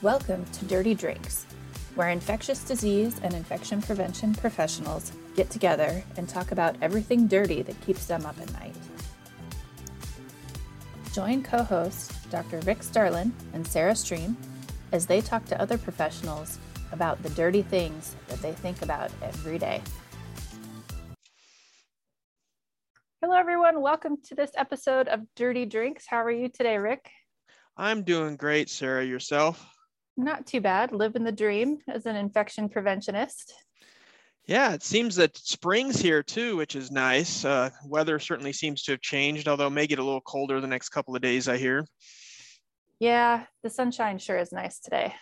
Welcome to Dirty Drinks, where infectious disease and infection prevention professionals get together and talk about everything dirty that keeps them up at night. Join co hosts Dr. Rick Starlin and Sarah Stream as they talk to other professionals about the dirty things that they think about every day. Hello, everyone. Welcome to this episode of Dirty Drinks. How are you today, Rick? I'm doing great, Sarah. Yourself? Not too bad. Living the dream as an infection preventionist. Yeah, it seems that spring's here too, which is nice. Uh, weather certainly seems to have changed, although it may get a little colder the next couple of days, I hear. Yeah, the sunshine sure is nice today.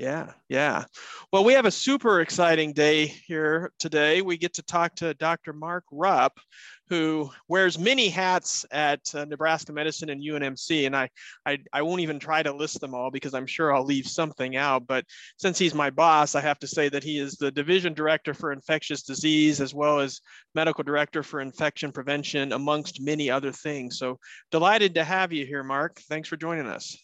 Yeah, yeah. Well, we have a super exciting day here today. We get to talk to Dr. Mark Rupp, who wears many hats at uh, Nebraska Medicine and UNMC. And I, I, I won't even try to list them all because I'm sure I'll leave something out. But since he's my boss, I have to say that he is the division director for infectious disease as well as medical director for infection prevention, amongst many other things. So delighted to have you here, Mark. Thanks for joining us.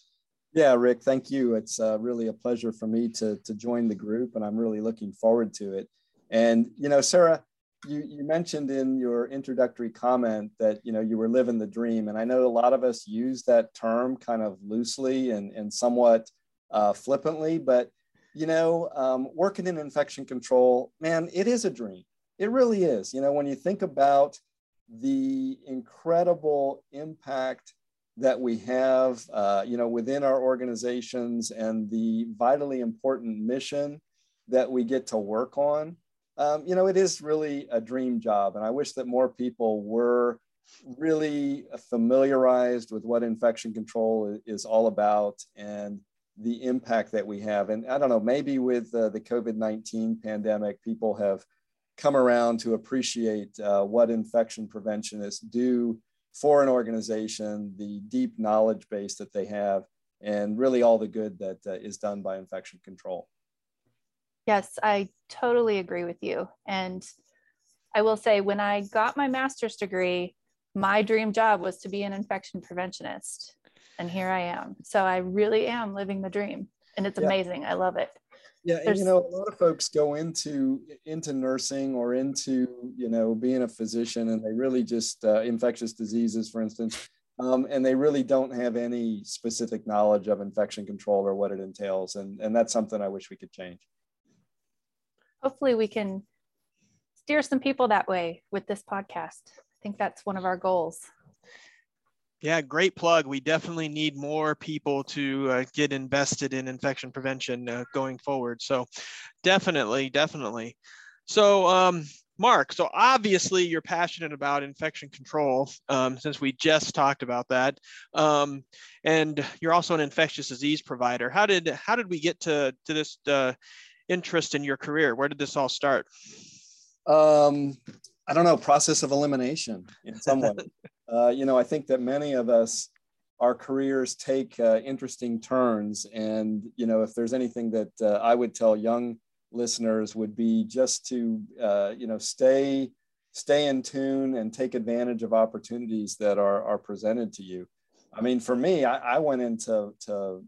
Yeah, Rick, thank you. It's uh, really a pleasure for me to, to join the group, and I'm really looking forward to it. And, you know, Sarah, you, you mentioned in your introductory comment that, you know, you were living the dream. And I know a lot of us use that term kind of loosely and, and somewhat uh, flippantly, but, you know, um, working in infection control, man, it is a dream. It really is. You know, when you think about the incredible impact that we have, uh, you know, within our organizations and the vitally important mission that we get to work on, um, you know, it is really a dream job. And I wish that more people were really familiarized with what infection control is all about and the impact that we have. And I don't know, maybe with uh, the COVID 19 pandemic, people have come around to appreciate uh, what infection preventionists do for an organization, the deep knowledge base that they have, and really all the good that uh, is done by infection control. Yes, I totally agree with you. And I will say, when I got my master's degree, my dream job was to be an infection preventionist. And here I am. So I really am living the dream. And it's yeah. amazing. I love it. Yeah, and you know, a lot of folks go into into nursing or into you know being a physician, and they really just uh, infectious diseases, for instance, um, and they really don't have any specific knowledge of infection control or what it entails, and and that's something I wish we could change. Hopefully, we can steer some people that way with this podcast. I think that's one of our goals. Yeah, great plug. We definitely need more people to uh, get invested in infection prevention uh, going forward. So, definitely, definitely. So, um, Mark, so obviously you're passionate about infection control um, since we just talked about that, um, and you're also an infectious disease provider. How did how did we get to to this uh, interest in your career? Where did this all start? Um, I don't know, process of elimination in some way. uh, you know, I think that many of us, our careers take uh, interesting turns. And, you know, if there's anything that uh, I would tell young listeners would be just to, uh, you know, stay, stay in tune and take advantage of opportunities that are, are presented to you. I mean, for me, I, I went into, to,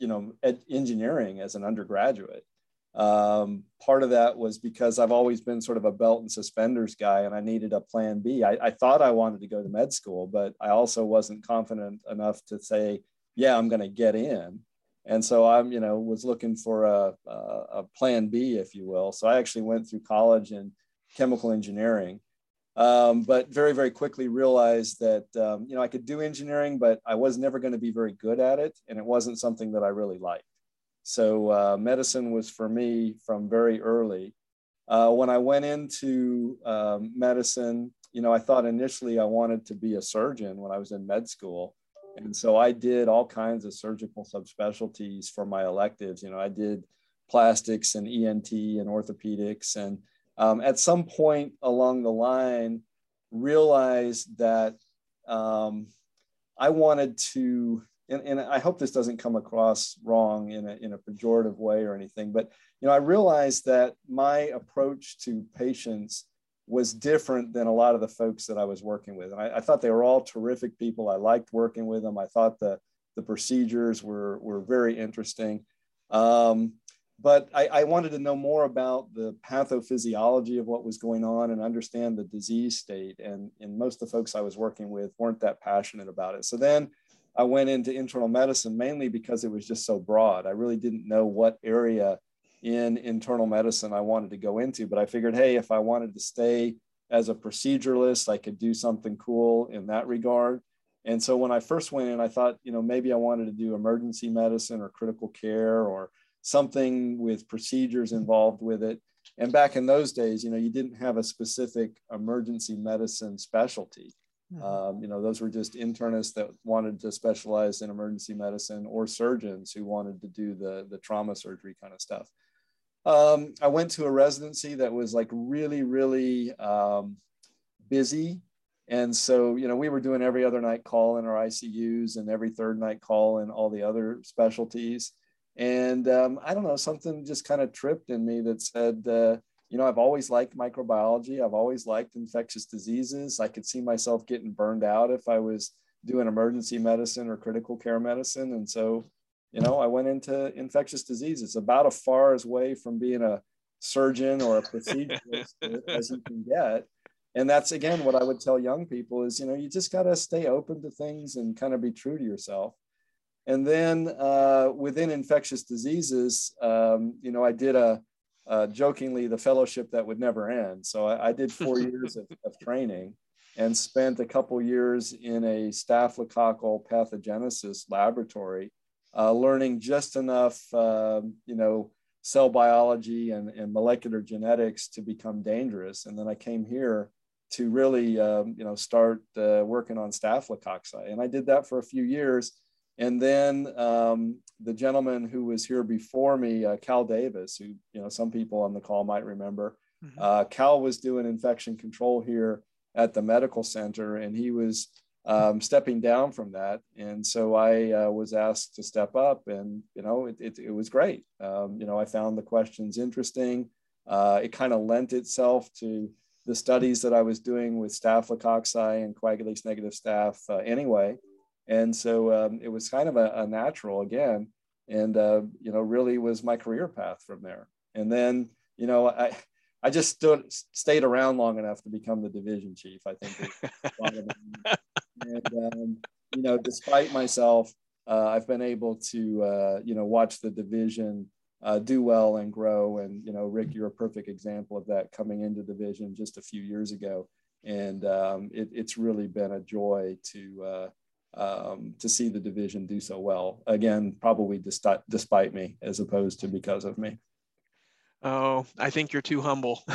you know, engineering as an undergraduate. Um, part of that was because I've always been sort of a belt and suspenders guy and I needed a plan B. I, I thought I wanted to go to med school, but I also wasn't confident enough to say, yeah, I'm going to get in. And so I'm, you know, was looking for a, a, a, plan B, if you will. So I actually went through college in chemical engineering, um, but very, very quickly realized that, um, you know, I could do engineering, but I was never going to be very good at it. And it wasn't something that I really liked. So uh, medicine was for me from very early. Uh, when I went into um, medicine, you know, I thought initially I wanted to be a surgeon when I was in med school. And so I did all kinds of surgical subspecialties for my electives. You know, I did plastics and ENT and orthopedics. And um, at some point along the line, realized that um, I wanted to and, and I hope this doesn't come across wrong in a, in a pejorative way or anything, but you know, I realized that my approach to patients was different than a lot of the folks that I was working with. And I, I, thought they were all terrific people. I liked working with them. I thought the, the procedures were, were very interesting. Um, but I, I, wanted to know more about the pathophysiology of what was going on and understand the disease state. And, and most of the folks I was working with weren't that passionate about it. So then I went into internal medicine mainly because it was just so broad. I really didn't know what area in internal medicine I wanted to go into, but I figured, hey, if I wanted to stay as a proceduralist, I could do something cool in that regard. And so when I first went in, I thought, you know, maybe I wanted to do emergency medicine or critical care or something with procedures involved with it. And back in those days, you know, you didn't have a specific emergency medicine specialty. Mm-hmm. Um, you know, those were just internists that wanted to specialize in emergency medicine or surgeons who wanted to do the, the trauma surgery kind of stuff. Um, I went to a residency that was like really, really um, busy. And so, you know, we were doing every other night call in our ICUs and every third night call in all the other specialties. And um, I don't know, something just kind of tripped in me that said, uh, you know, I've always liked microbiology. I've always liked infectious diseases. I could see myself getting burned out if I was doing emergency medicine or critical care medicine. And so, you know, I went into infectious diseases about as far as away from being a surgeon or a proceduralist as you can get. And that's again what I would tell young people is, you know, you just got to stay open to things and kind of be true to yourself. And then uh, within infectious diseases, um, you know, I did a, uh, jokingly the fellowship that would never end. So I, I did four years of, of, training and spent a couple years in a staphylococcal pathogenesis laboratory, uh, learning just enough, uh, you know, cell biology and, and molecular genetics to become dangerous. And then I came here to really, um, you know, start uh, working on staphylococci. And I did that for a few years. And then um, the gentleman who was here before me, uh, Cal Davis, who you know some people on the call might remember, mm-hmm. uh, Cal was doing infection control here at the medical center, and he was um, stepping down from that. And so I uh, was asked to step up, and you know it, it, it was great. Um, you know I found the questions interesting. Uh, it kind of lent itself to the studies that I was doing with staphylococci and coagulase negative staph uh, anyway. And so um, it was kind of a, a natural again, and uh, you know really was my career path from there. And then you know I I just stood stayed around long enough to become the division chief. I think. and um, you know, despite myself, uh, I've been able to uh, you know watch the division uh, do well and grow. And you know, Rick, you're a perfect example of that coming into the division just a few years ago, and um, it, it's really been a joy to uh, um, to see the division do so well. Again, probably despite, despite me as opposed to because of me. Oh, I think you're too humble,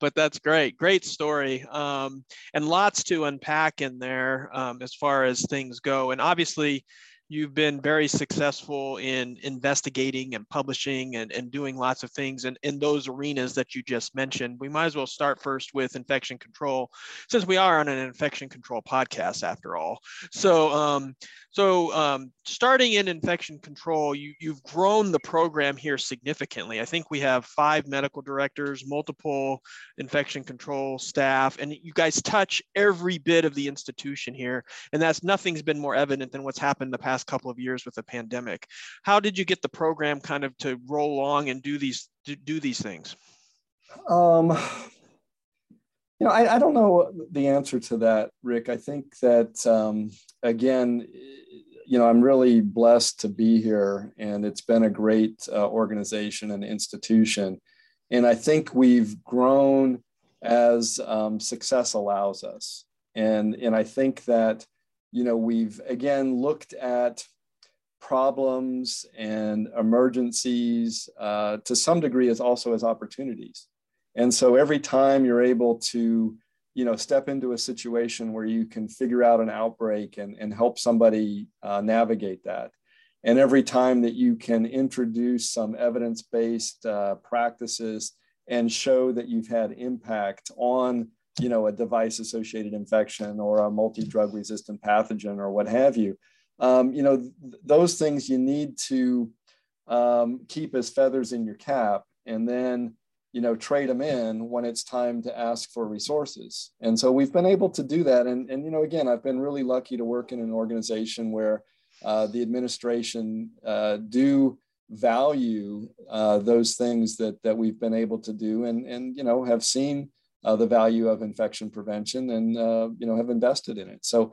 but that's great. Great story. Um, and lots to unpack in there um, as far as things go. And obviously, you've been very successful in investigating and publishing and, and doing lots of things in, in those arenas that you just mentioned. We might as well start first with infection control, since we are on an infection control podcast after all. So, um, so um, starting in infection control, you, you've grown the program here significantly. I think we have five medical directors, multiple infection control staff, and you guys touch every bit of the institution here. And that's nothing's been more evident than what's happened the past couple of years with the pandemic. How did you get the program kind of to roll along and do these do these things? Um, you know, I, I don't know the answer to that, Rick. I think that um, again, you know, I'm really blessed to be here, and it's been a great uh, organization and institution. And I think we've grown as um, success allows us. And, and I think that, you know, we've again looked at problems and emergencies uh, to some degree as also as opportunities. And so every time you're able to you know step into a situation where you can figure out an outbreak and, and help somebody uh, navigate that and every time that you can introduce some evidence-based uh, practices and show that you've had impact on you know a device associated infection or a multi-drug resistant pathogen or what have you um, you know th- those things you need to um, keep as feathers in your cap and then you know, trade them in when it's time to ask for resources. And so we've been able to do that. And, and you know, again, I've been really lucky to work in an organization where, uh, the administration uh, do value uh, those things that that we've been able to do, and and you know have seen uh, the value of infection prevention, and uh, you know have invested in it. So.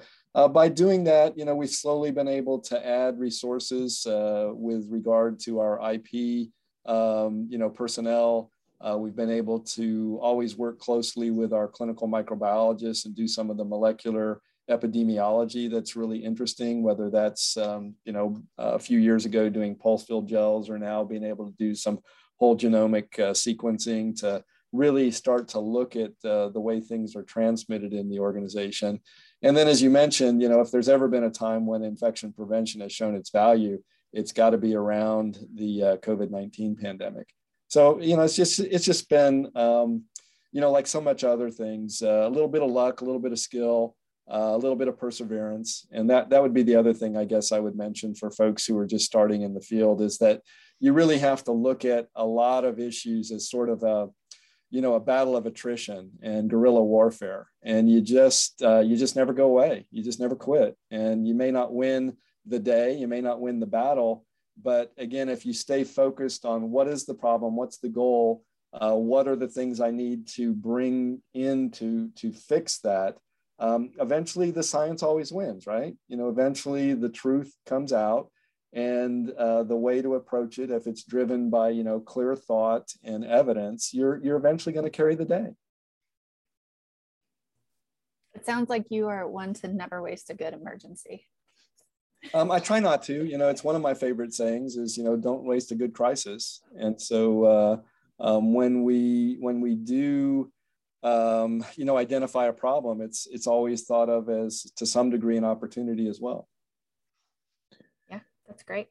by doing that, you know, we've slowly been able to add resources with regard to our IP, um, you know, personnel, uh, we've been able to always work closely with our clinical microbiologists and do some of the molecular epidemiology that's really interesting, whether that's, um, you know, a few years ago doing pulse field gels or now being able to do some whole genomic uh, sequencing to really start to look at uh, the way things are transmitted in the organization. And then, as you mentioned, you know, if there's ever been a time when infection prevention has shown its value, it's got to be around the uh, COVID 19 pandemic. So you know, it's just it's just been um, you know like so much other things, uh, a little bit of luck, a little bit of skill, uh, a little bit of perseverance, and that that would be the other thing I guess I would mention for folks who are just starting in the field is that you really have to look at a lot of issues as sort of a you know a battle of attrition and guerrilla warfare. And you just uh, you just never go away. You just never quit. And you may not win the day you may not win the battle but again, if you stay focused on what is the problem, what's the goal, uh, what are the things I need to bring in to, to fix that, um, eventually the science always wins, right? You know, eventually the truth comes out and uh, the way to approach it, if it's driven by, you know, clear thought and evidence, you're, you're eventually going to carry the day. It sounds like you are one to never waste a good emergency. Um, I try not to. You know, it's one of my favorite sayings is you know don't waste a good crisis. And so uh, um, when we when we do um, you know identify a problem, it's it's always thought of as to some degree an opportunity as well. Yeah, that's great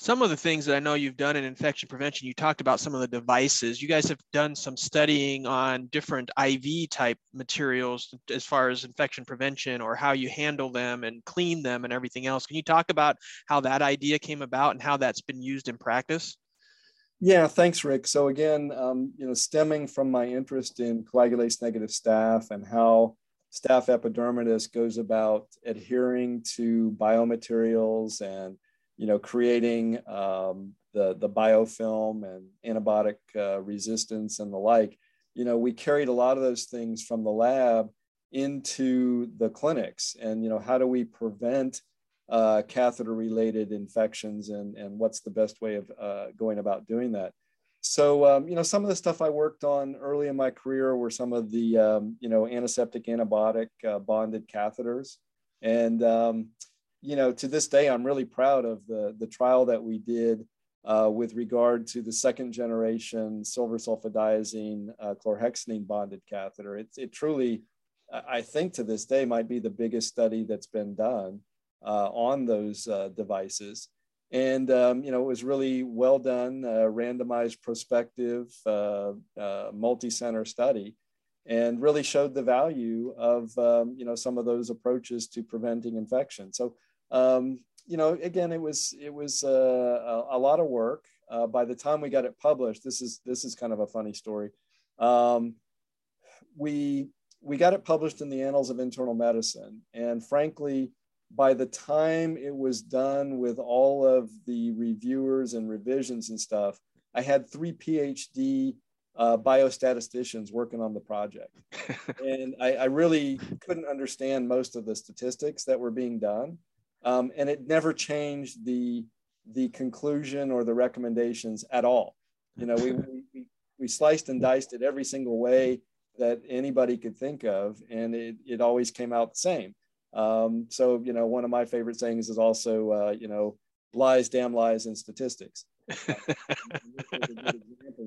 some of the things that I know you've done in infection prevention, you talked about some of the devices. You guys have done some studying on different IV type materials as far as infection prevention or how you handle them and clean them and everything else. Can you talk about how that idea came about and how that's been used in practice? Yeah, thanks, Rick. So again, um, you know, stemming from my interest in coagulase negative staph and how staph epidermidis goes about adhering to biomaterials and you know, creating um, the, the biofilm and antibiotic uh, resistance and the like, you know, we carried a lot of those things from the lab into the clinics. And, you know, how do we prevent uh, catheter related infections and, and what's the best way of uh, going about doing that? So, um, you know, some of the stuff I worked on early in my career were some of the, um, you know, antiseptic antibiotic uh, bonded catheters. And, um, you know, to this day, I'm really proud of the, the trial that we did uh, with regard to the second generation silver sulfadiazine uh, chlorhexidine bonded catheter. It, it truly, I think to this day, might be the biggest study that's been done uh, on those uh, devices. And, um, you know, it was really well done, randomized prospective, uh, uh, multi-center study and really showed the value of um, you know some of those approaches to preventing infection. So um, you know, again, it was it was uh, a, a, lot of work. Uh, by the time we got it published, this is this is kind of a funny story. Um, we we got it published in the Annals of Internal Medicine, and frankly, by the time it was done with all of the reviewers and revisions and stuff, I had three PhD uh, biostatisticians working on the project, and I, I really couldn't understand most of the statistics that were being done um, and it never changed the the conclusion or the recommendations at all. You know, we, we, we sliced and diced it every single way that anybody could think of, and it, it always came out the same. Um, so, you know, one of my favorite sayings is also, uh, you know, lies, damn lies, and statistics. example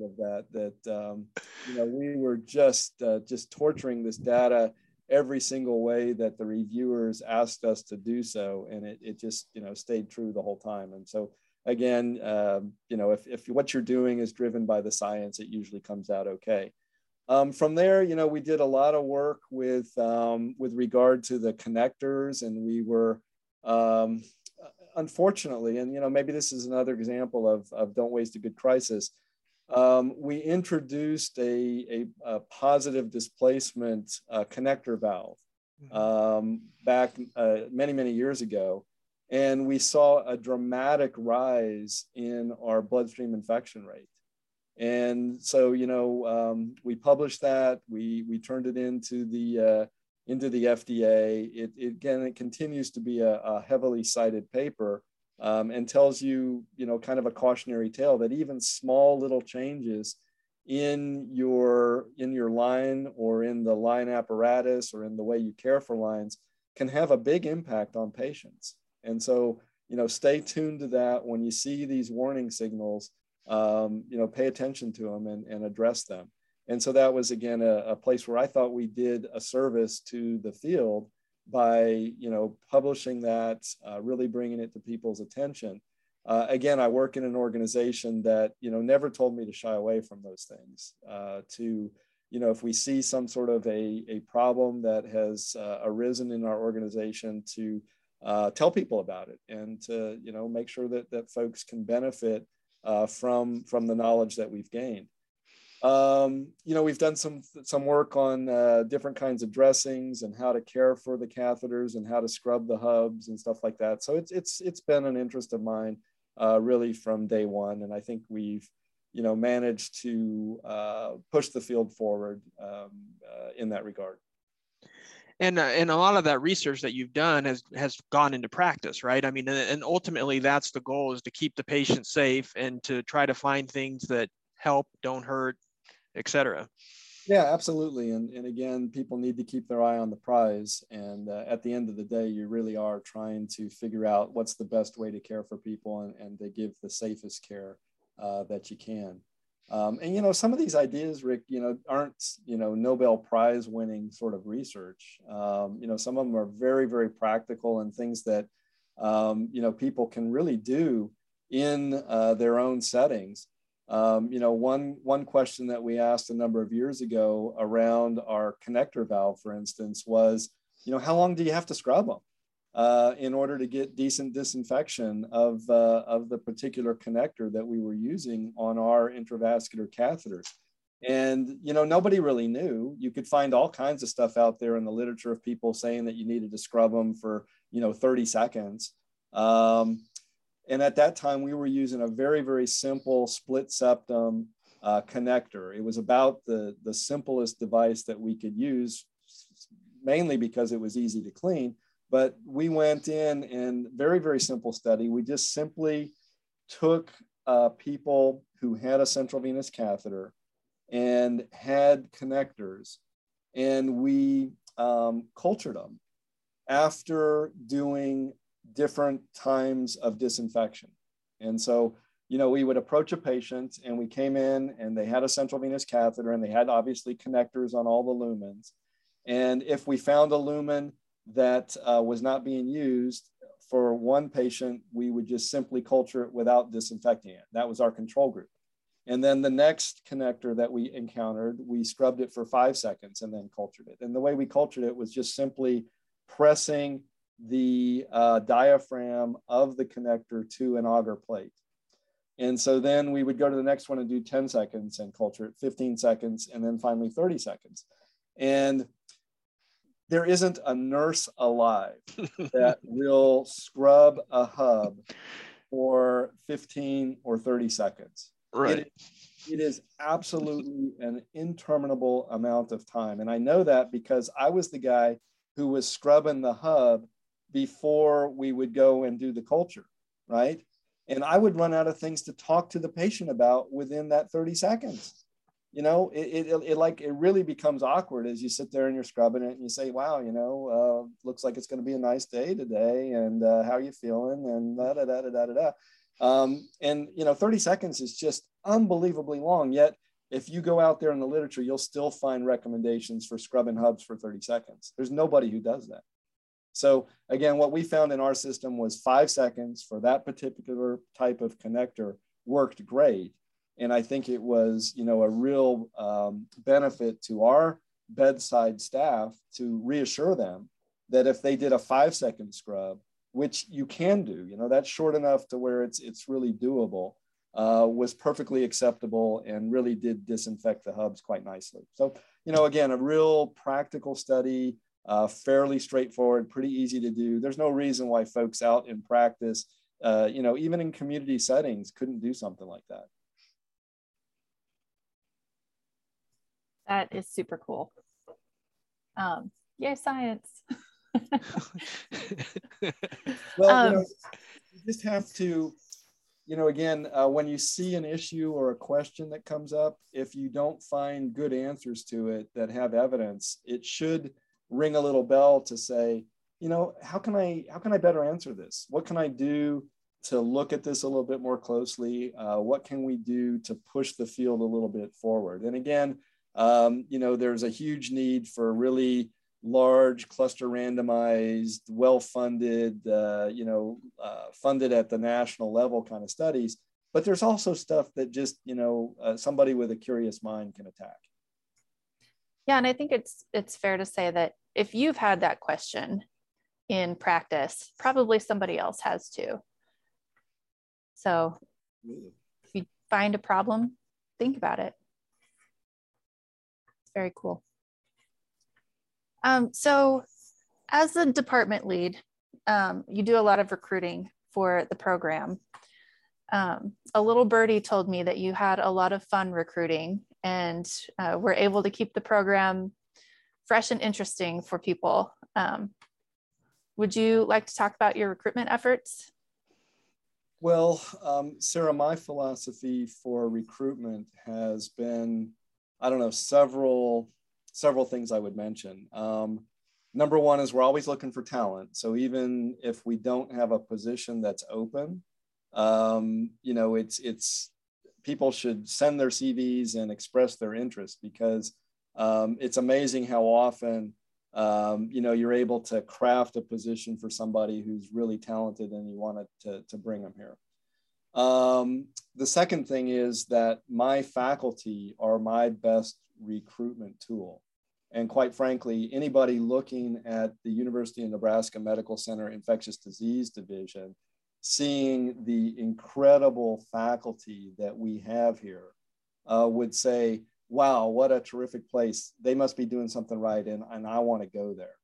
of that. That um, you know, we were just uh, just torturing this data every single way that the reviewers asked us to do so and it, it just you know stayed true the whole time and so again um, you know if, if what you're doing is driven by the science it usually comes out okay um, from there you know we did a lot of work with um, with regard to the connectors and we were um, unfortunately and you know maybe this is another example of, of don't waste a good crisis um, we introduced a, a, a positive displacement uh, connector valve mm-hmm. um, back uh, many, many years ago. And we saw a dramatic rise in our bloodstream infection rate. And so, you know, um, we published that. We we turned it into the uh, into the FDA. It, it, again, it continues to be a, a heavily cited paper um, and tells you, you know, kind of a cautionary tale that even small little changes in your in your line or in the line apparatus or in the way you care for lines can have a big impact on patients. And so, you know, stay tuned to that when you see these warning signals. Um, you know, pay attention to them and, and address them. And so that was again a, a place where I thought we did a service to the field by you know publishing that, uh, really bringing it to people's attention. Uh, again, I work in an organization that you know never told me to shy away from those things. Uh, to you know, if we see some sort of a, a problem that has uh, arisen in our organization, to uh, tell people about it and to you know make sure that that folks can benefit uh, from from the knowledge that we've gained. Um, you know, we've done some some work on uh, different kinds of dressings and how to care for the catheters and how to scrub the hubs and stuff like that. So it's it's it's been an interest of mine uh, really from day one, and I think we've you know managed to uh, push the field forward um, uh, in that regard. And, uh, and a lot of that research that you've done has has gone into practice, right? I mean, and ultimately that's the goal is to keep the patient safe and to try to find things that help, don't hurt, etc. Yeah, absolutely. And, and again, people need to keep their eye on the prize. And uh, at the end of the day, you really are trying to figure out what's the best way to care for people and, and to give the safest care uh, that you can. Um, and, you know, some of these ideas, Rick, you know, aren't, you know, Nobel Prize winning sort of research. Um, you know, some of them are very, very practical and things that, um, you know, people can really do in uh, their own settings. Um, you know, one, one question that we asked a number of years ago around our connector valve, for instance, was, you know, how long do you have to scrub them uh, in order to get decent disinfection of, uh, of the particular connector that we were using on our intravascular catheters? And, you know, nobody really knew. You could find all kinds of stuff out there in the literature of people saying that you needed to scrub them for, you know, 30 seconds. Um, and at that time, we were using a very, very simple split septum uh, connector. It was about the, the simplest device that we could use, mainly because it was easy to clean. But we went in and very, very simple study. We just simply took uh, people who had a central venous catheter and had connectors, and we um, cultured them after doing different times of disinfection. And so, you know, we would approach a patient and we came in and they had a central venous catheter and they had obviously connectors on all the lumens. And if we found a lumen that uh, was not being used for one patient, we would just simply culture it without disinfecting it. That was our control group. And then the next connector that we encountered, we scrubbed it for five seconds and then cultured it. And the way we cultured it was just simply pressing the uh, diaphragm of the connector to an agar plate. And so then we would go to the next one and do 10 seconds and culture it, 15 seconds, and then finally 30 seconds. And there isn't a nurse alive that will scrub a hub for 15 or 30 seconds. Right. It, it is absolutely an interminable amount of time. And I know that because I was the guy who was scrubbing the hub before we would go and do the culture, right? And I would run out of things to talk to the patient about within that 30 seconds. You know, it, it, it like it really becomes awkward as you sit there and you're scrubbing it and you say, wow, you know, uh, looks like it's going to be a nice day today. And uh, how are you feeling? And da da da da da da. Um, and, you know, 30 seconds is just unbelievably long. Yet, if you go out there in the literature, you'll still find recommendations for scrubbing hubs for 30 seconds. There's nobody who does that. So again, what we found in our system was five seconds for that particular type of connector worked great. And I think it was, you know, a real um, benefit to our bedside staff to reassure them that if they did a five second scrub, which you can do, you know, that's short enough to where it's it's really doable, uh, was perfectly acceptable and really did disinfect the hubs quite nicely. So, you know, again, a real practical study uh, fairly straightforward, pretty easy to do. There's no reason why folks out in practice, uh, you know, even in community settings, couldn't do something like that. That is super cool. Um, yay, science. well, um, you, know, you just have to you know, again, uh, when you see an issue or a question that comes up, if you don't find good answers to it that have evidence, it should ring a little bell to say, you know, how can I how can I better answer this? What can I do to look at this a little bit more closely? Uh, what can we do to push the field a little bit forward? And again, um, you know, there's a huge need for really large cluster randomized well-funded uh, you know uh, funded at the national level kind of studies. But there's also stuff that just you know uh, somebody with a curious mind can attack. Yeah and i think it's it's fair to say that if you've had that question in practice probably somebody else has too. So if you find a problem think about it. it's very cool um, so as a department lead, um, you do a lot of recruiting for the program. Um, a little birdie told me that you had a lot of fun recruiting and uh, were able to keep the program fresh and interesting for people. Um, would you like to talk about your recruitment efforts? Well, um, Sarah, my philosophy for recruitment has been, I don't know, several several things I would mention. Um, number one is we're always looking for talent. So even if we don't have a position that's open, um, you know, it's it's people should send their CVs and express their interest because um, it's amazing how often um, you know you're able to craft a position for somebody who's really talented and you want to, to bring them here. Um, the second thing is that my faculty are my best recruitment tool. And quite frankly, anybody looking at the University of Nebraska Medical Center Infectious Disease Division, seeing the incredible faculty that we have here, uh, would say, wow, what a terrific place. They must be doing something right, and, and I want to go there.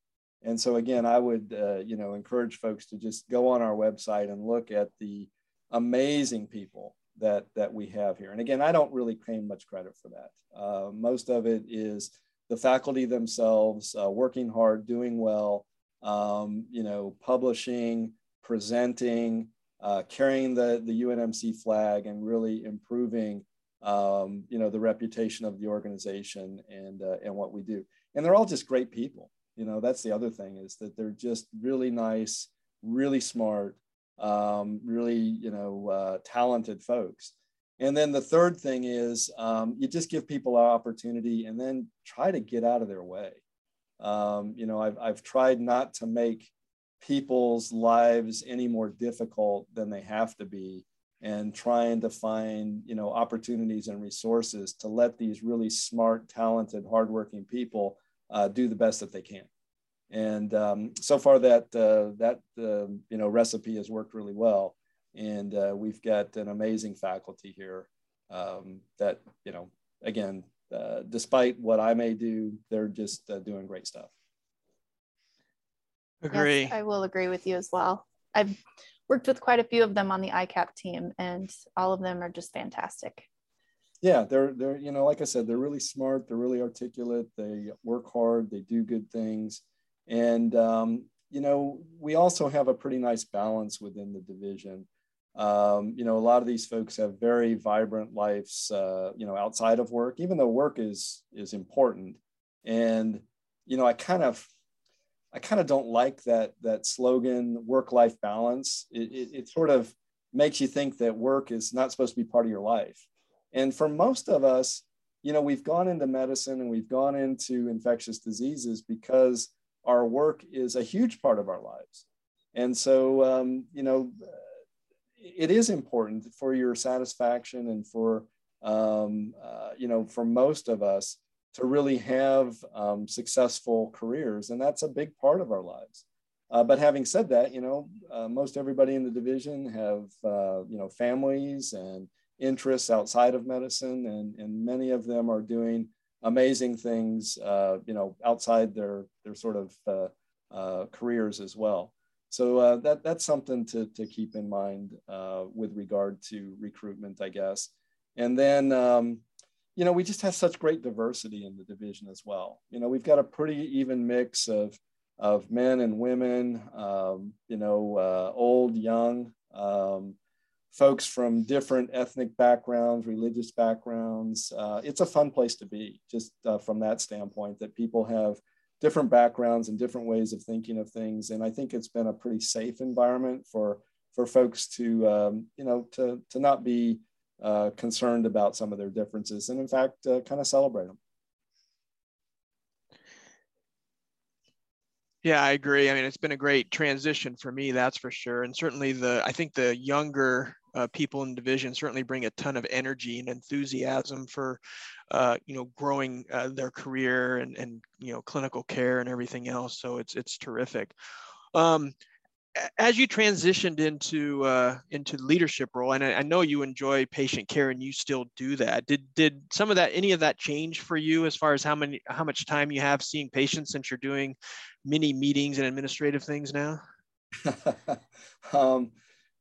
And so again, I would uh, you know encourage folks to just go on our website and look at the amazing people that that we have here. And again, I don't really claim much credit for that. Uh, most of it is the faculty themselves uh, working hard, doing well, um, you know, publishing, presenting, uh, carrying the the UNMC flag, and really improving, um, you know, the reputation of the organization and uh, and what we do. And they're all just great people. You know, that's the other thing is that they're just really nice, really smart, um, really, you know, uh, talented folks. And then the third thing is um, you just give people an opportunity and then try to get out of their way. Um, you know, I've, I've tried not to make people's lives any more difficult than they have to be and trying to find, you know, opportunities and resources to let these really smart, talented, hardworking people uh, do the best that they can. And um, so far, that uh, that uh, you know recipe has worked really well, and uh, we've got an amazing faculty here um, that you know again, uh, despite what I may do, they're just uh, doing great stuff. Agree. Yes, I will agree with you as well. I've worked with quite a few of them on the ICAP team, and all of them are just fantastic. Yeah, they're they're you know like I said, they're really smart. They're really articulate. They work hard. They do good things and, um, you know, we also have a pretty nice balance within the division. Um, you know, a lot of these folks have very vibrant lives, uh, you know, outside of work, even though work is, is important. And, you know, I kind of, I kind of don't like that, that slogan, work-life balance. It, it, it sort of makes you think that work is not supposed to be part of your life. And for most of us, you know, we've gone into medicine and we've gone into infectious diseases because our work is a huge part of our lives. And so, um, you know, it is important for your satisfaction and for, um, uh, you know, for most of us to really have um, successful careers. And that's a big part of our lives. Uh, but having said that, you know, uh, most everybody in the division have, uh, you know, families and interests outside of medicine, and, and many of them are doing amazing things, uh, you know, outside their their sort of uh, uh, careers as well. So uh, that that's something to to keep in mind uh, with regard to recruitment, I guess. And then. Um, you know, we just have such great diversity in the division as well. You know, we've got a pretty even mix of of men and women, um, you know, uh, old, young, um, folks from different ethnic backgrounds, religious backgrounds. Uh, it's a fun place to be, just uh, from that standpoint, that people have different backgrounds and different ways of thinking of things. And I think it's been a pretty safe environment for for folks to, um, you know, to to not be uh, concerned about some of their differences, and in fact, uh, kind of celebrate them. Yeah, I agree. I mean, it's been a great transition for me, that's for sure. And certainly the, I think the younger uh, people in division certainly bring a ton of energy and enthusiasm for, uh, you know, growing uh, their career and, and, you know, clinical care and everything else. So it's, it's terrific. Um, as you transitioned into uh, into leadership role, and I, I, know you enjoy patient care, and you still do that. Did did some of that, any of that, change for you as far as how many how much time you have seeing patients since you're doing many meetings and administrative things now? um,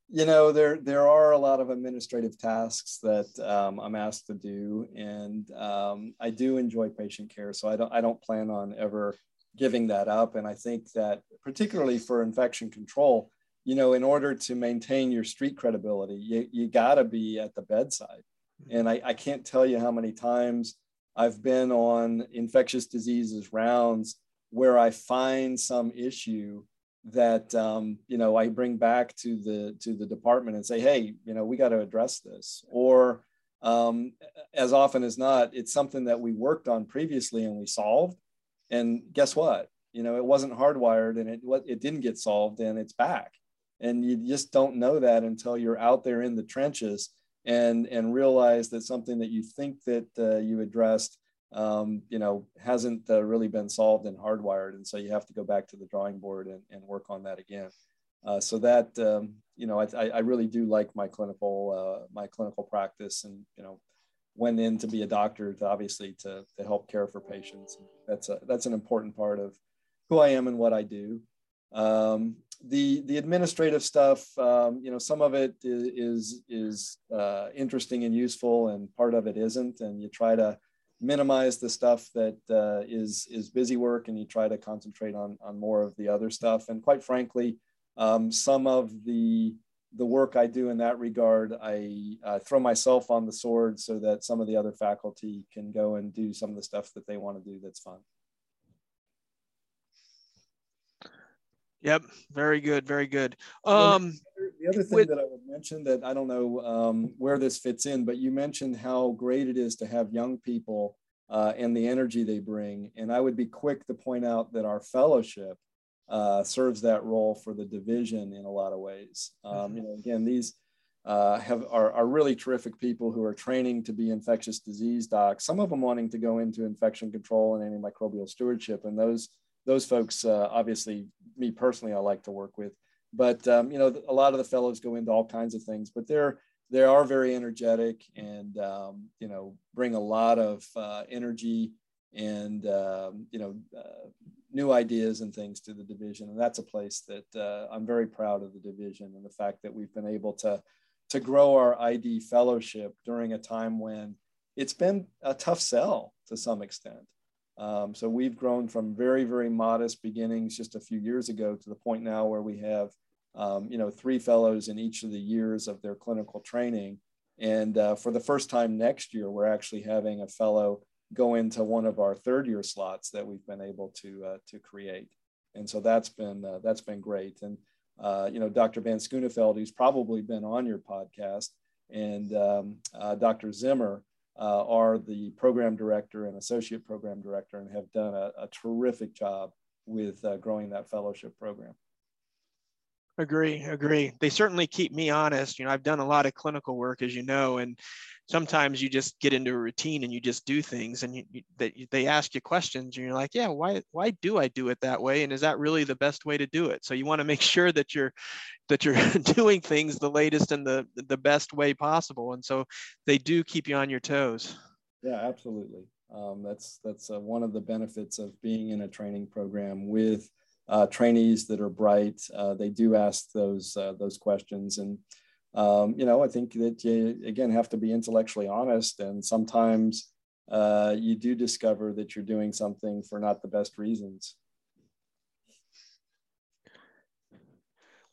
you know, there there are a lot of administrative tasks that um, I'm asked to do, and um, I do enjoy patient care, so I don't I don't plan on ever giving that up. And I think that particularly for infection control, you know, in order to maintain your street credibility, you, you got to be at the bedside. And I, I can't tell you how many times I've been on infectious diseases rounds where I find some issue that um, you know I bring back to the to the department and say, hey, you know, we got to address this. Or um, as often as not, it's something that we worked on previously and we solved, and guess what? You know, it wasn't hardwired and it it didn't get solved and it's back. And you just don't know that until you're out there in the trenches and and realize that something that you think that uh, you addressed um, you know hasn't uh, really been solved and hardwired and so you have to go back to the drawing board and, and work on that again uh, so that um, you know I, I really do like my clinical uh, my clinical practice and you know went in to be a doctor to obviously to, to help care for patients. That's a, that's an important part of who I am and what I do. Um, the the administrative stuff, um, you know, some of it is is uh, interesting and useful, and part of it isn't. And you try to minimize the stuff that uh, is is busy work, and you try to concentrate on on more of the other stuff. And quite frankly, um, some of the the work I do in that regard, I uh, throw myself on the sword so that some of the other faculty can go and do some of the stuff that they want to do that's fun. Yep, very good, very good. Um, the other thing with, that I would mention that I don't know um, where this fits in, but you mentioned how great it is to have young people uh, and the energy they bring. And I would be quick to point out that our fellowship uh, serves that role for the division in a lot of ways. Um, mm-hmm. you know, again, these uh, have are, are really terrific people who are training to be infectious disease docs. Some of them wanting to go into infection control and antimicrobial stewardship, and those those folks, uh, obviously, me personally, I like to work with. But um, you know, a lot of the fellows go into all kinds of things, but they're they are very energetic and um, you know bring a lot of uh, energy and um, you know uh, new ideas and things to the division. And that's a place that uh, I'm very proud of the division and the fact that we've been able to, to grow our ID fellowship during a time when it's been a tough sell to some extent. Um, so we've grown from very, very modest beginnings just a few years ago to the point now where we have, um, you know, three fellows in each of the years of their clinical training. And uh, for the first time next year, we're actually having a fellow go into one of our third year slots that we've been able to uh, to create. And so that's been uh, that's been great. And uh, you know, Dr. Van Schooneveld, who's probably been on your podcast, and um, uh, Dr. Zimmer uh, are the program director and associate program director, and have done a, a terrific job with growing that fellowship program. Agree, agree. They certainly keep me honest. You know, I've done a lot of clinical work, as you know, and sometimes you just get into a routine and you just do things and you, you, they, they ask you questions and you're like yeah why why do i do it that way? And is that really the best way to do it? So you want to make sure that you're that you're doing things the latest and the the best way possible. And so they do keep you on your toes. Yeah absolutely. Um, that's that's uh, one of the benefits of being in a training program with uh, trainees that are bright. Uh, they do ask those uh, those questions, and um, you know I think that you again have to be intellectually honest, and sometimes uh, you do discover that you're doing something for not the best reasons.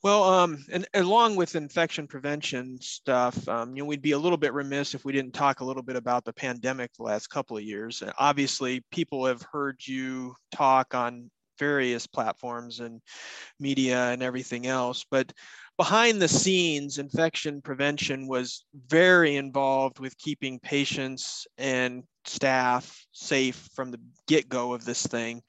Well, um, and along with infection prevention stuff, um, you know, we'd be a little bit remiss if we didn't talk a little bit about the pandemic the last couple of years. Obviously, people have heard you talk on various platforms and media and everything else, but behind the scenes, infection prevention was very involved with keeping patients and staff safe from the get-go of this thing.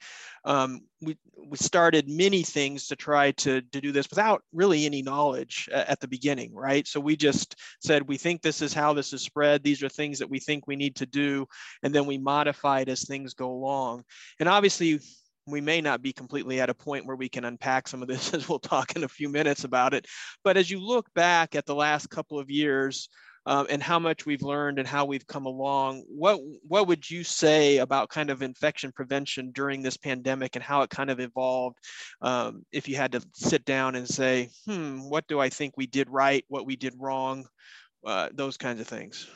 Um, we, we started many things to try to, to do this without really any knowledge at the beginning, right? So we just said, we think this is how this is spread. These are things that we think we need to do. And then we modified as things go along. And obviously we may not be completely at a point where we can unpack some of this as we'll talk in a few minutes about it. But as you look back at the last couple of years um, and how much we've learned and how we've come along, what, what would you say about kind of infection prevention during this pandemic and how it kind of evolved um, if you had to sit down and say, hmm, what do I think we did right, what we did wrong, uh, those kinds of things?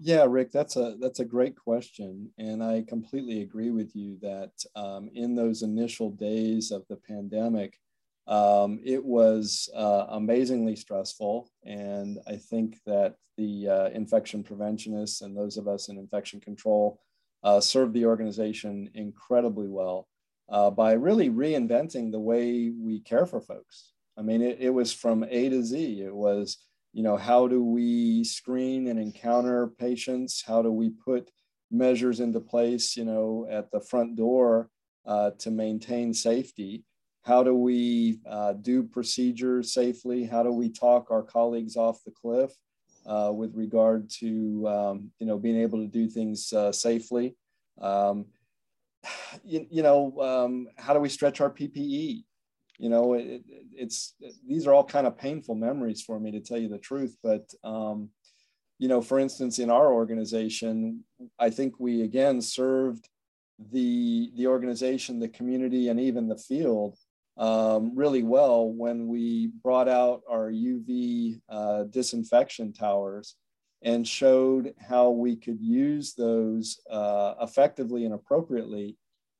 Yeah, Rick, that's a that's a great question, and I completely agree with you that um, in those initial days of the pandemic, um, it was uh, amazingly stressful, and I think that the uh, infection preventionists and those of us in infection control uh, served the organization incredibly well uh, by really reinventing the way we care for folks. I mean, it, it was from A to Z. It was you know, how do we screen and encounter patients? How do we put measures into place, you know, at the front door uh, to maintain safety? How do we uh, do procedures safely? How do we talk our colleagues off the cliff uh, with regard to, um, you know, being able to do things uh, safely? Um, you, you, know, um, how do we stretch our PPE? You know it, it's these are all kind of painful memories for me to tell you the truth but um, you know for instance in our organization i think we again served the the organization the community and even the field um, really well when we brought out our uv uh, disinfection towers and showed how we could use those uh, effectively and appropriately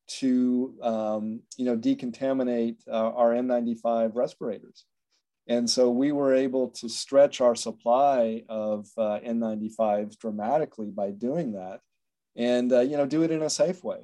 to um, you know decontaminate uh, our N95 respirators. And so we were able to stretch our supply of uh, N95s dramatically by doing that, and uh, you know do it in a safe way.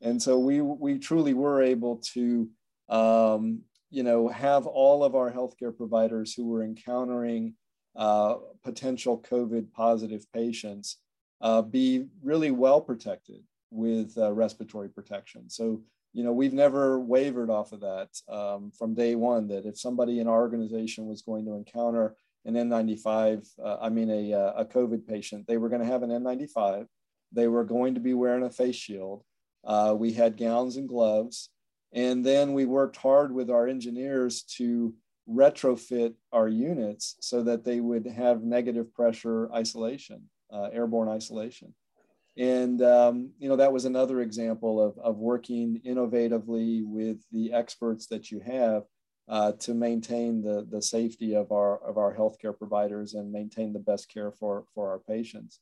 And so we we truly were able to um, you know have all of our healthcare providers who were encountering uh, potential COVID positive patients uh, be really well protected with uh, respiratory protection. So, you know, we've never wavered off of that um, from day one that if somebody in our organization was going to encounter an N95, uh, I mean, a, uh, a COVID patient, they were going to have an N95. They were going to be wearing a face shield. Uh, we had gowns and gloves. And then we worked hard with our engineers to retrofit our units so that they would have negative pressure isolation, uh, airborne isolation. And um, you know that was another example of, of working innovatively with the experts that you have uh, to maintain the, the safety of our of our healthcare providers and maintain the best care for, for our patients.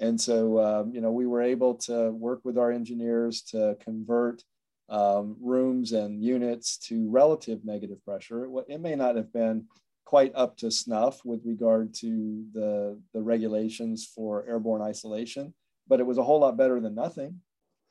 And so um, you know we were able to work with our engineers to convert um, rooms and units to relative negative pressure. It, it may not have been quite up to snuff with regard to the, the regulations for airborne isolation but it was a whole lot better than nothing.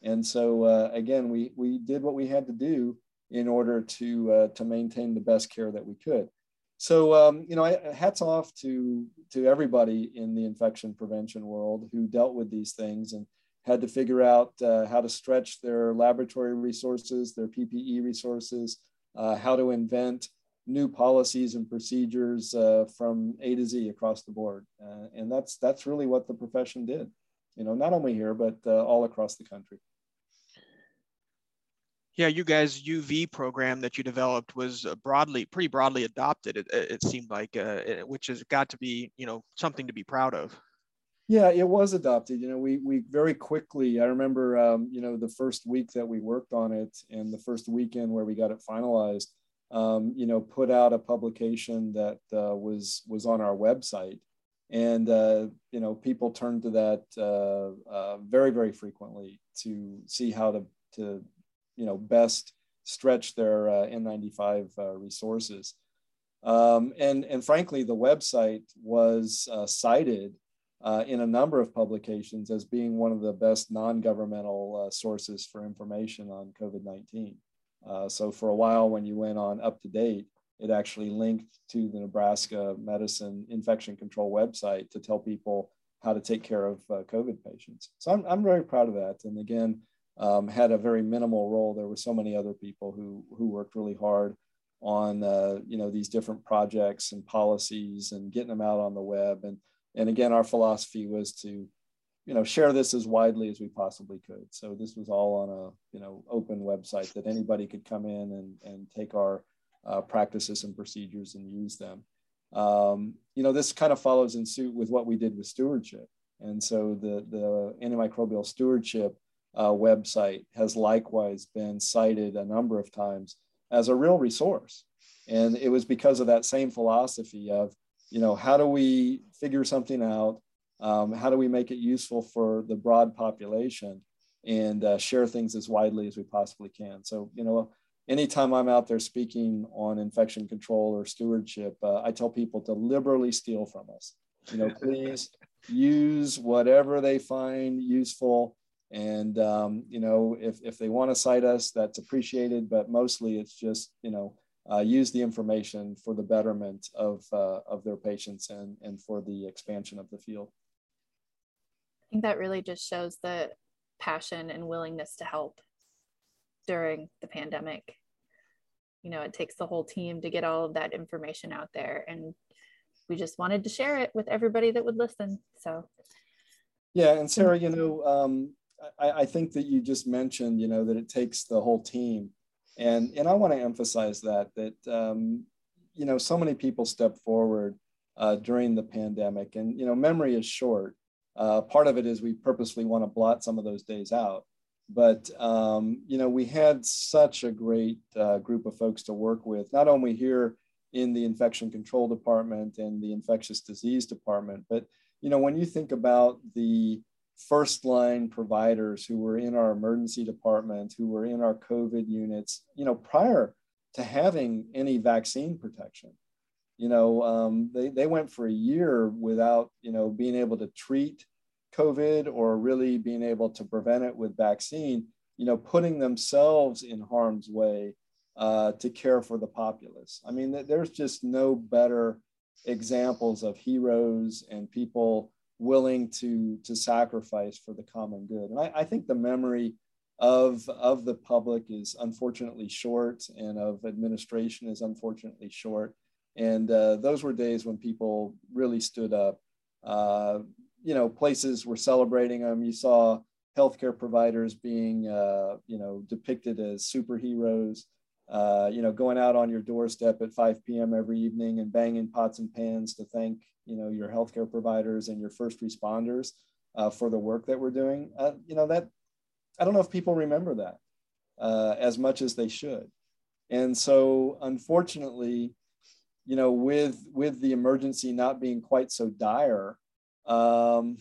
And so uh, again, we we did what we had to do in order to uh, to maintain the best care that we could. So um, you know, hats off to to everybody in the infection prevention world who dealt with these things and had to figure out uh, how to stretch their laboratory resources, their PPE resources, uh, how to invent new policies and procedures uh, from A to Z across the board. Uh, and that's that's really what the profession did you know, not only here, but uh, all across the country. Yeah, you guys' UV program that you developed was uh, broadly, pretty broadly adopted. It, it seemed like, uh, which has got to be, you know, something to be proud of. Yeah, it was adopted. You know, we we very quickly. I remember, um, you know, the first week that we worked on it, and the first weekend where we got it finalized. Um, you know, put out a publication that uh, was was on our website, and uh, you know, people turned to that uh, uh very very frequently to see how to to you know best stretch their uh, N95 uh, resources. Um, and and frankly, the website was cited uh, in a number of publications as being one of the best non-governmental sources for information on COVID-19. Uh, so for a while, when you went on UpToDate, it actually linked to the Nebraska Medicine Infection Control website to tell people how to take care of uh, COVID patients. So I'm, I'm very proud of that. And again, um, had a very minimal role. There were so many other people who, who worked really hard on uh, you know these different projects and policies and getting them out on the web and and again, our philosophy was to, you know, share this as widely as we possibly could. So this was all on a, you know, open website that anybody could come in and, and take our uh, practices and procedures and use them. Um, you know, this kind of follows in suit with what we did with stewardship. And so the, the antimicrobial stewardship uh, website has likewise been cited a number of times as a real resource. And it was because of that same philosophy of you know, how do we figure something out? Um, how do we make it useful for the broad population and uh, share things as widely as we possibly can? So, you know, anytime I'm out there speaking on infection control or stewardship, uh, I tell people to liberally steal from us. You know, please use whatever they find useful. And, um, you know, if, if they want to cite us, that's appreciated, but mostly it's just, you know, uh, use the information for the betterment of, uh, of their patients and, and for the expansion of the field. I think that really just shows the passion and willingness to help during the pandemic. You know, it takes the whole team to get all of that information out there. And we just wanted to share it with everybody that would listen. So, yeah. And Sarah, you know, um, I, I think that you just mentioned, you know, that it takes the whole team and and I want to emphasize that that um, you know so many people step forward uh, during the pandemic, and you know memory is short. Uh, part of it is we purposely want to blot some of those days out, but um, you know we had such a great uh, group of folks to work with, not only here in the infection control department and the infectious disease department, but you know when you think about the first line providers who were in our emergency department, who were in our COVID units, you know, prior to having any vaccine protection. You know, um, they, they went for a year without, you know, being able to treat COVID or really being able to prevent it with vaccine, you know, putting themselves in harm's way uh, to care for the populace. I mean, there's just no better examples of heroes and people willing to to sacrifice for the common good. And I, I, think the memory of of the public is unfortunately short, and of administration is unfortunately short. And uh, those were days when people really stood up. Uh, you know, places were celebrating them. You saw healthcare providers being, uh, you know, depicted as superheroes. Uh, you know, going out on your doorstep at 5 p.m. every evening and banging pots and pans to thank you know your healthcare providers and your first responders uh, for the work that we're doing. Uh, you know that I don't know if people remember that uh, as much as they should, and so unfortunately, you know, with with the emergency not being quite so dire, um,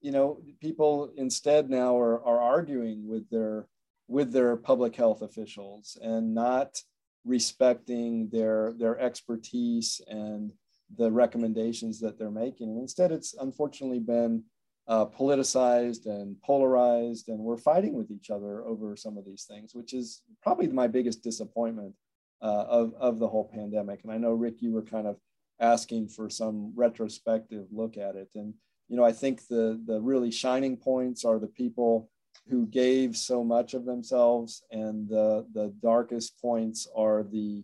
you know, people instead now are, are arguing with their with their public health officials and not respecting their their expertise and the recommendations that they're making. Instead, it's unfortunately been uh, politicized and polarized, and we're fighting with each other over some of these things, which is probably my biggest disappointment uh, of, of the whole pandemic. And I know, Rick, you were kind of asking for some retrospective look at it. And, you know, I think the, the really shining points are the people who gave so much of themselves, and the, the darkest points are the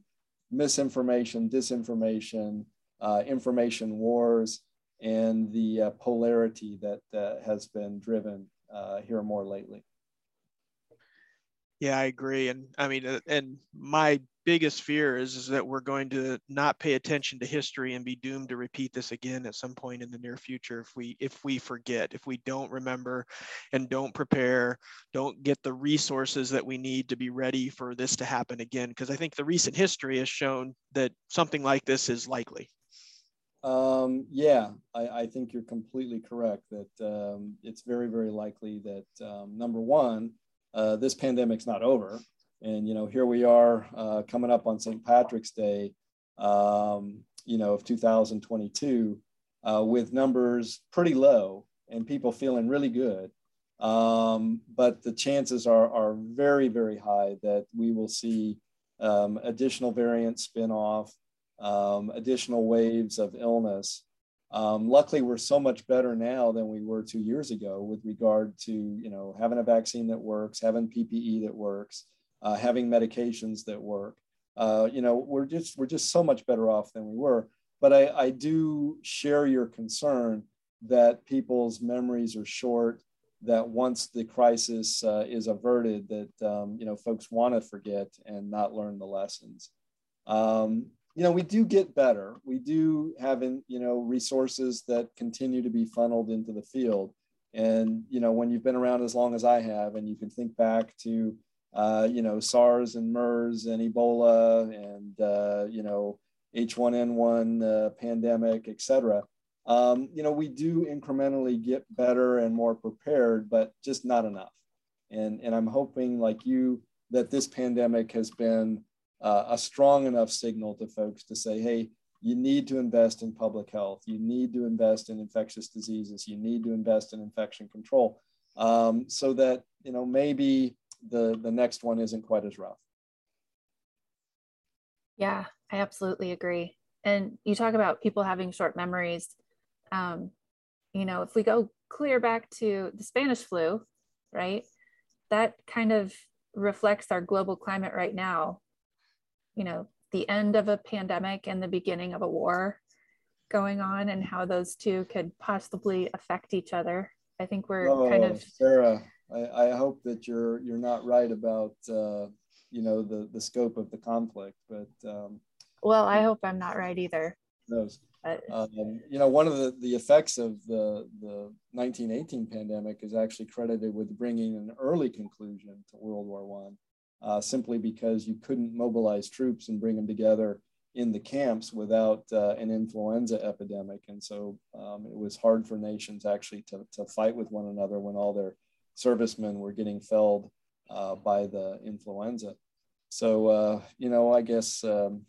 misinformation, disinformation, uh, information wars and the uh, polarity that uh, has been driven uh, here more lately. Yeah, I agree. And I mean, uh, and my biggest fear is, is that we're going to not pay attention to history and be doomed to repeat this again at some point in the near future if we if we forget, if we don't remember and don't prepare, don't get the resources that we need to be ready for this to happen again. Because I think the recent history has shown that something like this is likely. Um, yeah, I, I, think you're completely correct that um, it's very, very likely that um, number one, uh, this pandemic's not over. And, you know, here we are uh, coming up on St. Patrick's Day, um, you know, of 2022 uh, with numbers pretty low and people feeling really good. Um, but the chances are, are very, very high that we will see um, additional variants spin off, um, additional waves of illness. Um, luckily, we're so much better now than we were two years ago with regard to you know having a vaccine that works, having PPE that works, uh, having medications that work. Uh, you know, we're just we're just so much better off than we were. But I, I do share your concern that people's memories are short. That once the crisis uh, is averted, that um, you know folks want to forget and not learn the lessons. Um, you know, we do get better. We do have, in, you know, resources that continue to be funneled into the field. And, you know, when you've been around as long as I have, and you can think back to, uh, you know, SARS and MERS and Ebola and, uh, you know, H1N1 uh, pandemic, et cetera. Um, you know, we do incrementally get better and more prepared, but just not enough. And, and I'm hoping, like you, that this pandemic has been uh, a strong enough signal to folks to say, hey, you need to invest in public health. You need to invest in infectious diseases. You need to invest in infection control um, so that, you know, maybe the, the next one isn't quite as rough. Yeah, I absolutely agree. And you talk about people having short memories. Um, you know, if we go clear back to the Spanish flu, right, that kind of reflects our global climate right now you know the end of a pandemic and the beginning of a war going on and how those two could possibly affect each other. I think we're oh, kind of sarah I, I, hope that you're you're not right about uh, you know the the scope of the conflict but um, well i hope i'm not right either. Knows? Um, you know one of the, the effects of the the 1918 pandemic is actually credited with bringing an early conclusion to world war one uh, simply because you couldn't mobilize troops and bring them together in the camps without uh, an influenza epidemic. And so um, it was hard for nations actually to, to fight with one another when all their servicemen were getting felled uh, by the influenza. So, uh, you know, I guess, um,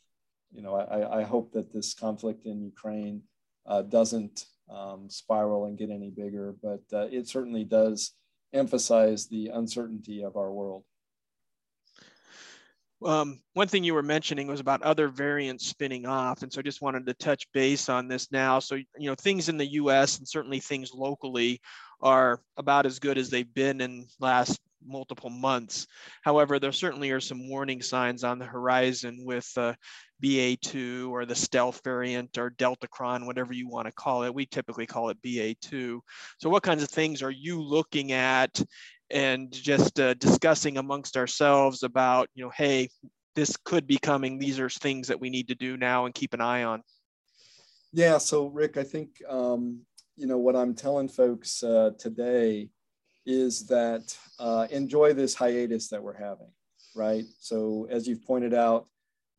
you know, I, I, hope that this conflict in Ukraine uh, doesn't um, spiral and get any bigger, but uh, it certainly does emphasize the uncertainty of our world. Um, one thing you were mentioning was about other variants spinning off. And so I just wanted to touch base on this now. So, you know, things in the US and certainly things locally are about as good as they've been in last multiple months. However, there certainly are some warning signs on the horizon with uh, BA2 or the stealth variant or Deltacron, whatever you want to call it. We typically call it BA2. So what kinds of things are you looking at and just uh, discussing amongst ourselves about, you know, hey, this could be coming. These are things that we need to do now and keep an eye on. Yeah. So, Rick, I think, um, you know, what I'm telling folks uh, today is that uh, enjoy this hiatus that we're having, right? So, as you've pointed out,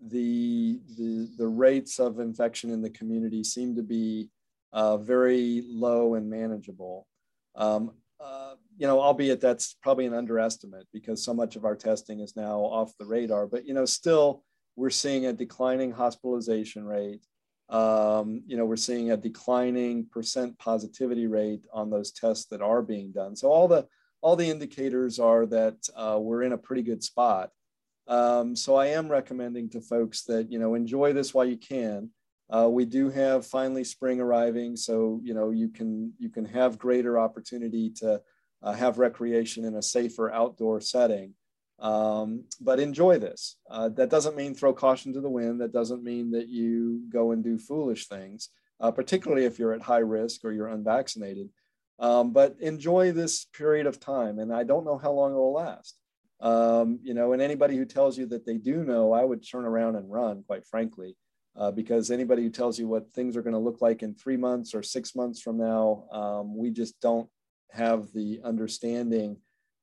the, the, the rates of infection in the community seem to be uh, very low and manageable. Um, uh, you know, albeit that's probably an underestimate because so much of our testing is now off the radar. But you know, still we're seeing a declining hospitalization rate. Um, you know, we're seeing a declining percent positivity rate on those tests that are being done. So all the all the indicators are that uh, we're in a pretty good spot. Um, so I am recommending to folks that you know enjoy this while you can. Uh, we do have finally spring arriving, so you know you can you can have greater opportunity to uh, have recreation in a safer outdoor setting. Um, but enjoy this. Uh, that doesn't mean throw caution to the wind. That doesn't mean that you go and do foolish things, uh, particularly if you're at high risk or you're unvaccinated. Um, but enjoy this period of time, and I don't know how long it will last. Um, you know, and anybody who tells you that they do know, I would turn around and run, quite frankly, uh, because anybody who tells you what things are going to look like in three months or six months from now, um, we just don't have the understanding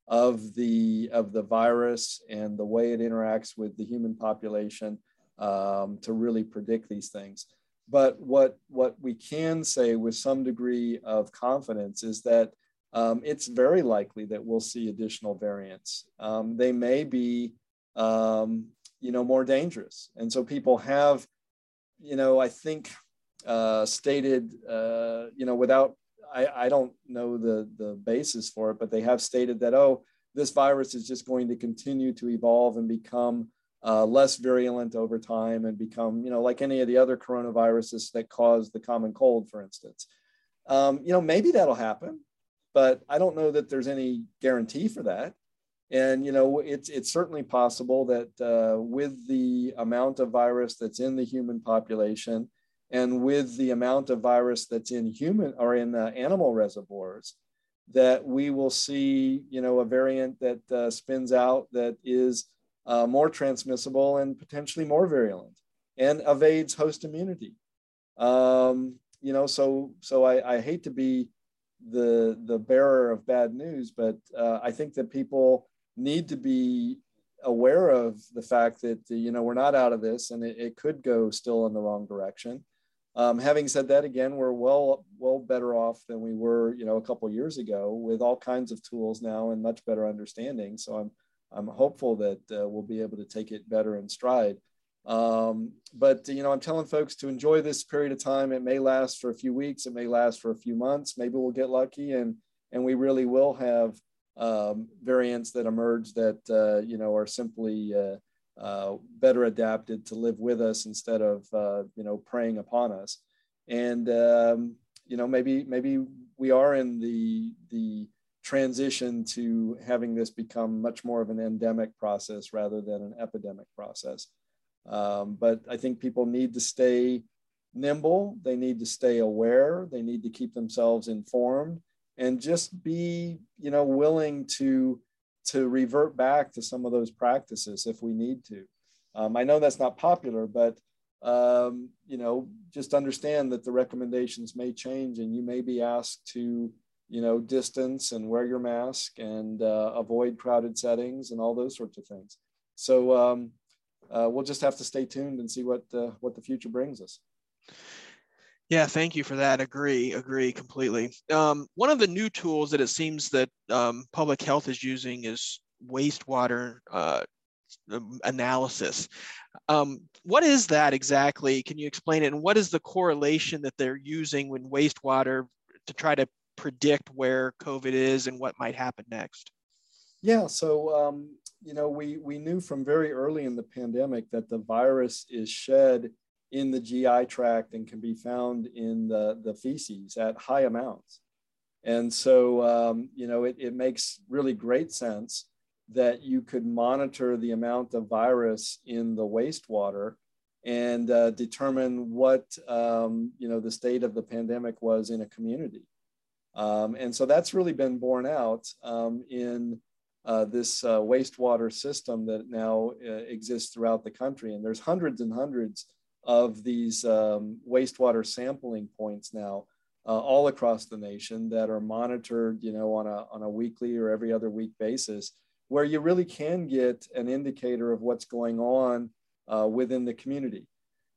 of the of the virus and the way it interacts with the human population um, to really predict these things. But what what we can say with some degree of confidence is that um, it's very likely that we'll see additional variants. Um, they may be, um, you know, more dangerous, and so people have, you know, I think uh, stated, uh, you know, without I, I don't know the, the basis for it, but they have stated that, oh, this virus is just going to continue to evolve and become uh, less virulent over time and become, you know, like any of the other coronaviruses that cause the common cold, for instance. Um, you know, maybe that'll happen, but I don't know that there's any guarantee for that. And you know, it's it's certainly possible that uh, with the amount of virus that's in the human population, and with the amount of virus that's in human or in uh, animal reservoirs, that we will see, you know, a variant that uh, spins out that is uh, more transmissible and potentially more virulent and evades host immunity. Um, you know, so so I, I, hate to be the the bearer of bad news, but uh, I think that people need to be aware of the fact that you know we're not out of this and it, it could go still in the wrong direction um, having said that, again, we're well well better off than we were, you know, a couple years ago with all kinds of tools now and much better understanding. So I'm I'm hopeful that uh, we'll be able to take it better in stride. Um, but you know, I'm telling folks to enjoy this period of time. It may last for a few weeks. It may last for a few months. Maybe we'll get lucky and and we really will have um, variants that emerge that uh, you know are simply uh, uh, better adapted to live with us instead of uh, you know preying upon us. And um, you know maybe maybe we are in the the transition to having this become much more of an endemic process rather than an epidemic process. Um, but i think people need to stay nimble. They need to stay aware. They need to keep themselves informed and just be you know willing to to revert back to some of those practices if we need to. Um, I know that's not popular, but um, you know, just understand that the recommendations may change, and you may be asked to, you know, distance and wear your mask and uh, avoid crowded settings and all those sorts of things. So um, uh, we'll just have to stay tuned and see what uh, what the future brings us. Yeah, thank you for that. Agree, agree completely. Um, one of the new tools that it seems that um, public health is using is wastewater uh, um, analysis. Um, what is that exactly? Can you explain it? And what is the correlation that they're using when wastewater to try to predict where COVID is and what might happen next? Yeah, so um, you know, we we knew from very early in the pandemic that the virus is shed in the GI tract and can be found in the, the feces at high amounts. And so, um, you know, it, it makes really great sense that you could monitor the amount of virus in the wastewater and uh, determine what, um, you know, the state of the pandemic was in a community. Um, and so that's really been borne out um, in uh, this uh, wastewater system that now uh, exists throughout the country. And there's hundreds and hundreds of these um, wastewater sampling points now uh, all across the nation that are monitored, you know, on a, on a weekly or every other week basis, where you really can get an indicator of what's going on uh, within the community.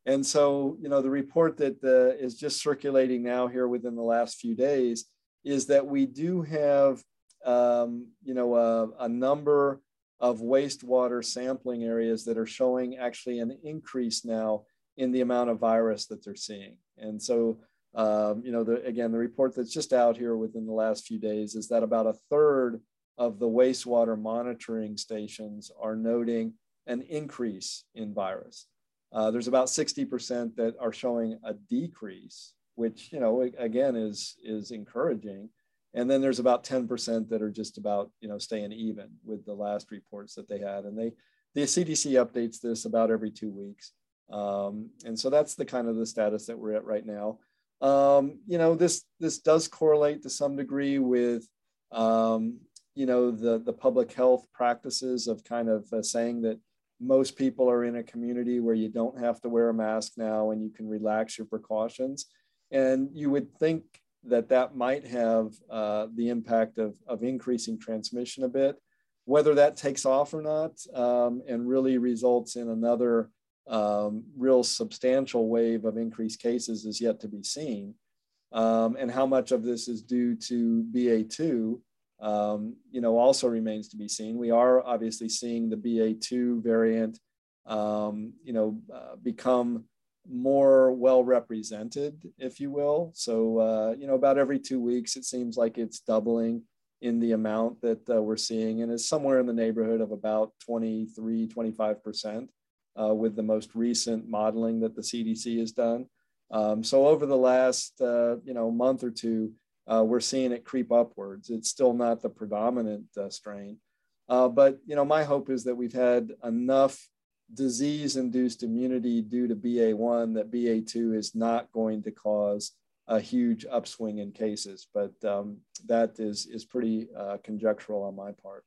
And so, you know, the report that uh, is just circulating now here within the last few days is that we do have, um, you know, a, a number of wastewater sampling areas that are showing actually an increase now in the amount of virus that they're seeing. And so, um, you know, the, again, the report that's just out here within the last few days is that about a third of the wastewater monitoring stations are noting an increase in virus. Uh, there's about 60% that are showing a decrease, which, you know, again, is, is encouraging. And then there's about 10% that are just about, you know, staying even with the last reports that they had. And they, the CDC updates this about every two weeks. Um, and so that's the kind of the status that we're at right now. Um, you know, this this does correlate to some degree with, um, you know, the, the public health practices of kind of uh, saying that most people are in a community where you don't have to wear a mask now and you can relax your precautions. And you would think that that might have uh, the impact of, of increasing transmission a bit. Whether that takes off or not um, and really results in another um, real substantial wave of increased cases is yet to be seen. Um, and how much of this is due to BA2 um, you know, also remains to be seen. We are obviously seeing the BA2 variant, um, you know, uh, become more well represented, if you will. So, uh, you know, about every two weeks, it seems like it's doubling in the amount that uh, we're seeing, and is somewhere in the neighborhood of about 23, 25% uh, with the most recent modeling that the CDC has done. Um, so over the last, uh, you know, month or two, uh, we're seeing it creep upwards. It's still not the predominant uh, strain. Uh, but you know, my hope is that we've had enough disease-induced immunity due to BA1 that BA2 is not going to cause a huge upswing in cases. But um, that is is pretty uh, conjectural on my part.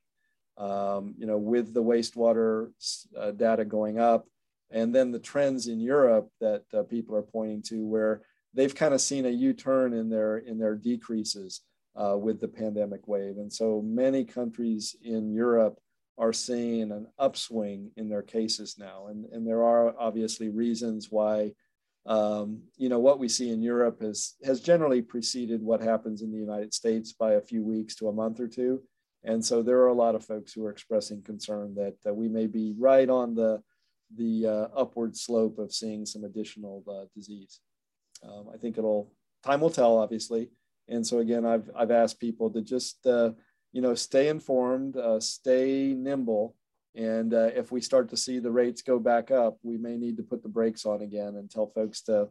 Um, you know, with the wastewater uh, data going up, and then the trends in Europe that uh, people are pointing to, where they've kind of seen a U-turn in their in their decreases uh, with the pandemic wave, and so many countries in Europe are seeing an upswing in their cases now, and and there are obviously reasons why. Um, you know what we see in Europe has has generally preceded what happens in the United States by a few weeks to a month or two, and so there are a lot of folks who are expressing concern that we may be right on the the uh, upward slope of seeing some additional uh, disease. Um, I think it'll time will tell, obviously. And so again, I've I've asked people to just uh, you know stay informed, uh, stay nimble, and uh, if we start to see the rates go back up, we may need to put the brakes on again and tell folks to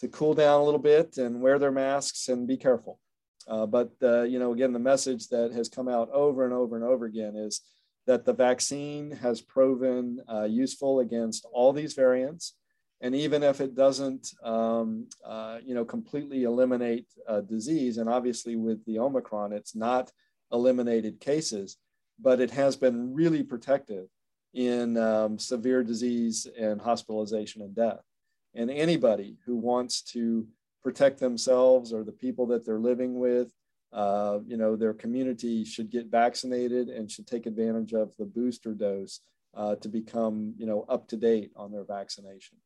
to cool down a little bit and wear their masks and be careful. Uh, but uh, you know, again, the message that has come out over and over and over again is that the vaccine has proven uh, useful against all these variants. And even if it doesn't, um, uh, you know, completely eliminate disease, and obviously with the Omicron, it's not eliminated cases, but it has been really protective in um, severe disease and hospitalization and death. And anybody who wants to protect themselves or the people that they're living with, uh, you know, their community should get vaccinated and should take advantage of the booster dose uh, to become, you know, up to date on their vaccination.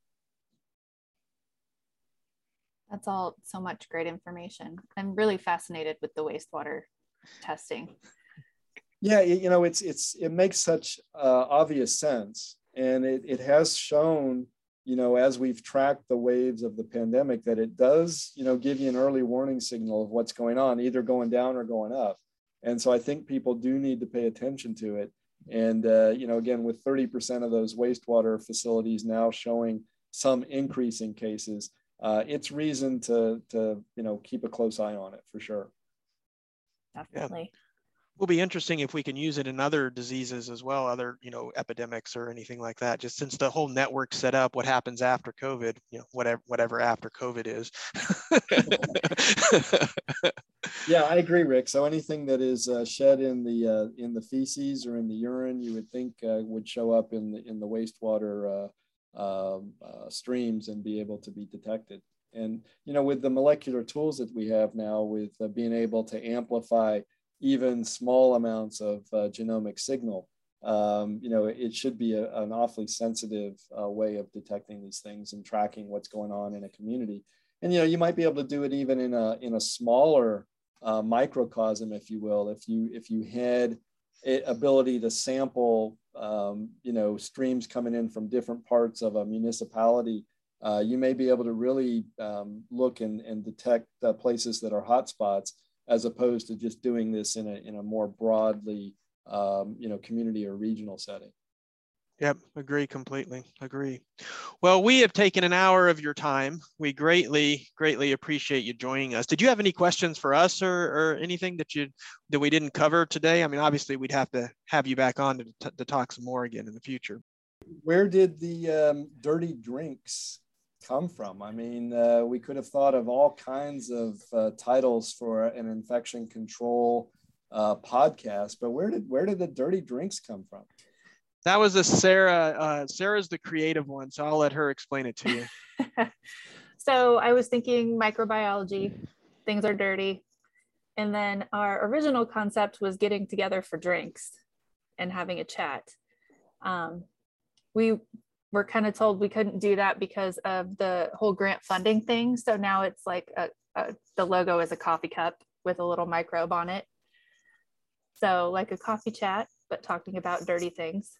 That's all so much great information. I'm really fascinated with the wastewater testing. Yeah, you know, it's it's it makes such uh, obvious sense, and it it has shown, you know, as we've tracked the waves of the pandemic, that it does, you know, give you an early warning signal of what's going on, either going down or going up. And so I think people do need to pay attention to it. And uh, you know, again, with 30% of those wastewater facilities now showing some increase in cases, uh, it's reason to to you know keep a close eye on it for sure. Definitely. Yeah. Will be interesting if we can use it in other diseases as well, other you know epidemics or anything like that. Just since the whole network set up, what happens after COVID, you know, whatever whatever after COVID is. yeah, I agree, Rick. So anything that is uh, shed in the uh, in the feces or in the urine, you would think uh, would show up in the in the wastewater uh, um, uh, streams and be able to be detected. And you know, with the molecular tools that we have now, with uh, being able to amplify even small amounts of uh, genomic signal, um, you know, it should be a, an awfully sensitive uh, way of detecting these things and tracking what's going on in a community. And you know, you might be able to do it even in a in a smaller uh, microcosm, if you will, if you if you had ability to sample um, you know, streams coming in from different parts of a municipality, uh, you may be able to really um, look and, and detect uh, places that are hotspots as opposed to just doing this in a, in a more broadly, um, you know, community or regional setting. Yep, agree completely. Agree. Well, we have taken an hour of your time. We greatly, greatly appreciate you joining us. Did you have any questions for us or, or anything that you that we didn't cover today? I mean, obviously, we'd have to have you back on to, to talk some more again in the future. Where did the um, dirty drinks come from? I mean, uh, we could have thought of all kinds of uh, titles for an infection control uh, podcast. But where did where did the dirty drinks come from? That was a Sarah. Uh, Sarah's the creative one, so I'll let her explain it to you. so I was thinking microbiology, things are dirty. And then our original concept was getting together for drinks and having a chat. Um, we were kind of told we couldn't do that because of the whole grant funding thing. So now it's like a, a, the logo is a coffee cup with a little microbe on it. So like a coffee chat, but talking about dirty things.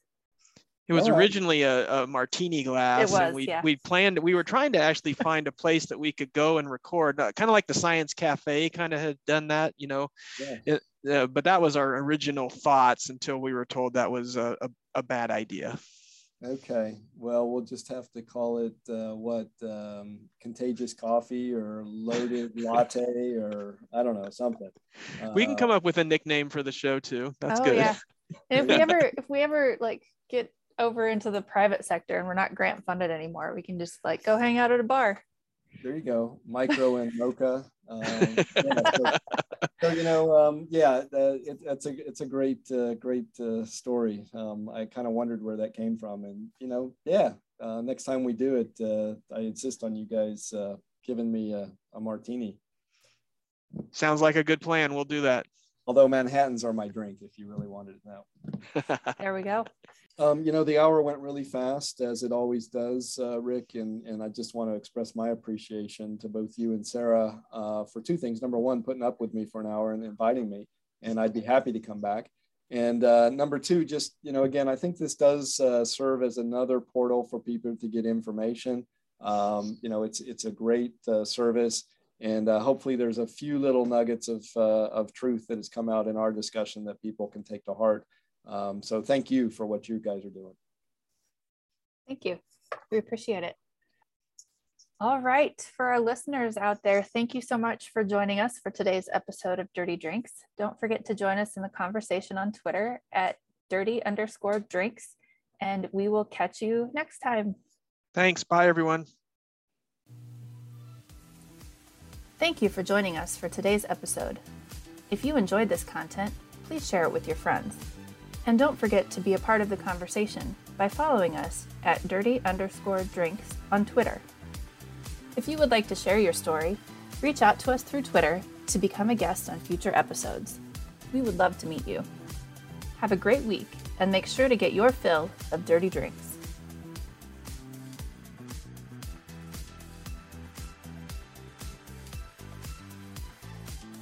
It was originally a, a, martini glass, was, and we yeah. we planned. We were trying to actually find a place that we could go and record, uh, kind of like the Science Cafe, kind of had done that, you know. Yeah. It, uh, but that was our original thoughts until we were told that was a, a, a bad idea. Okay, well, we'll just have to call it uh, what um, contagious coffee or loaded latte or I don't know something. we can come up with a nickname for the show too. That's oh, good. Yeah. And if we ever if we ever like get over into the private sector and we're not grant funded anymore, we can just like go hang out at a bar. There you go, micro and mocha. Um, yeah, so, so, you know, um, yeah, uh, it, it's a it's a great uh, great uh, story. Um, I kind of wondered where that came from, and you know, yeah, uh, next time we do it, uh, I insist on you guys uh, giving me a, a martini. Sounds like a good plan. We'll do that. Although Manhattans are my drink, if you really wanted to know. there we go. Um, you know, the hour went really fast, as it always does, uh, Rick, and, and I just want to express my appreciation to both you and Sarah uh, for two things. Number one, putting up with me for an hour and inviting me, and I'd be happy to come back. And uh, number two, just, you know, again, I think this does uh, serve as another portal for people to get information. Um, you know, it's, it's a great uh, service. And uh, hopefully there's a few little nuggets of, of truth that has come out in our discussion that people can take to heart. Um, so thank you for what you guys are doing. Thank you. We appreciate it. All right, for our listeners out there, thank you so much for joining us for today's episode of Dirty Drinks. Don't forget to join us in the conversation on Twitter at dirty underscore drinks, and we will catch you next time. Thanks. Bye, everyone. Thank you for joining us for today's episode. If you enjoyed this content, please share it with your friends. And don't forget to be a part of the conversation by following us at dirty underscore drinks on Twitter. If you would like to share your story, reach out to us through Twitter to become a guest on future episodes. We would love to meet you. Have a great week and make sure to get your fill of dirty drinks.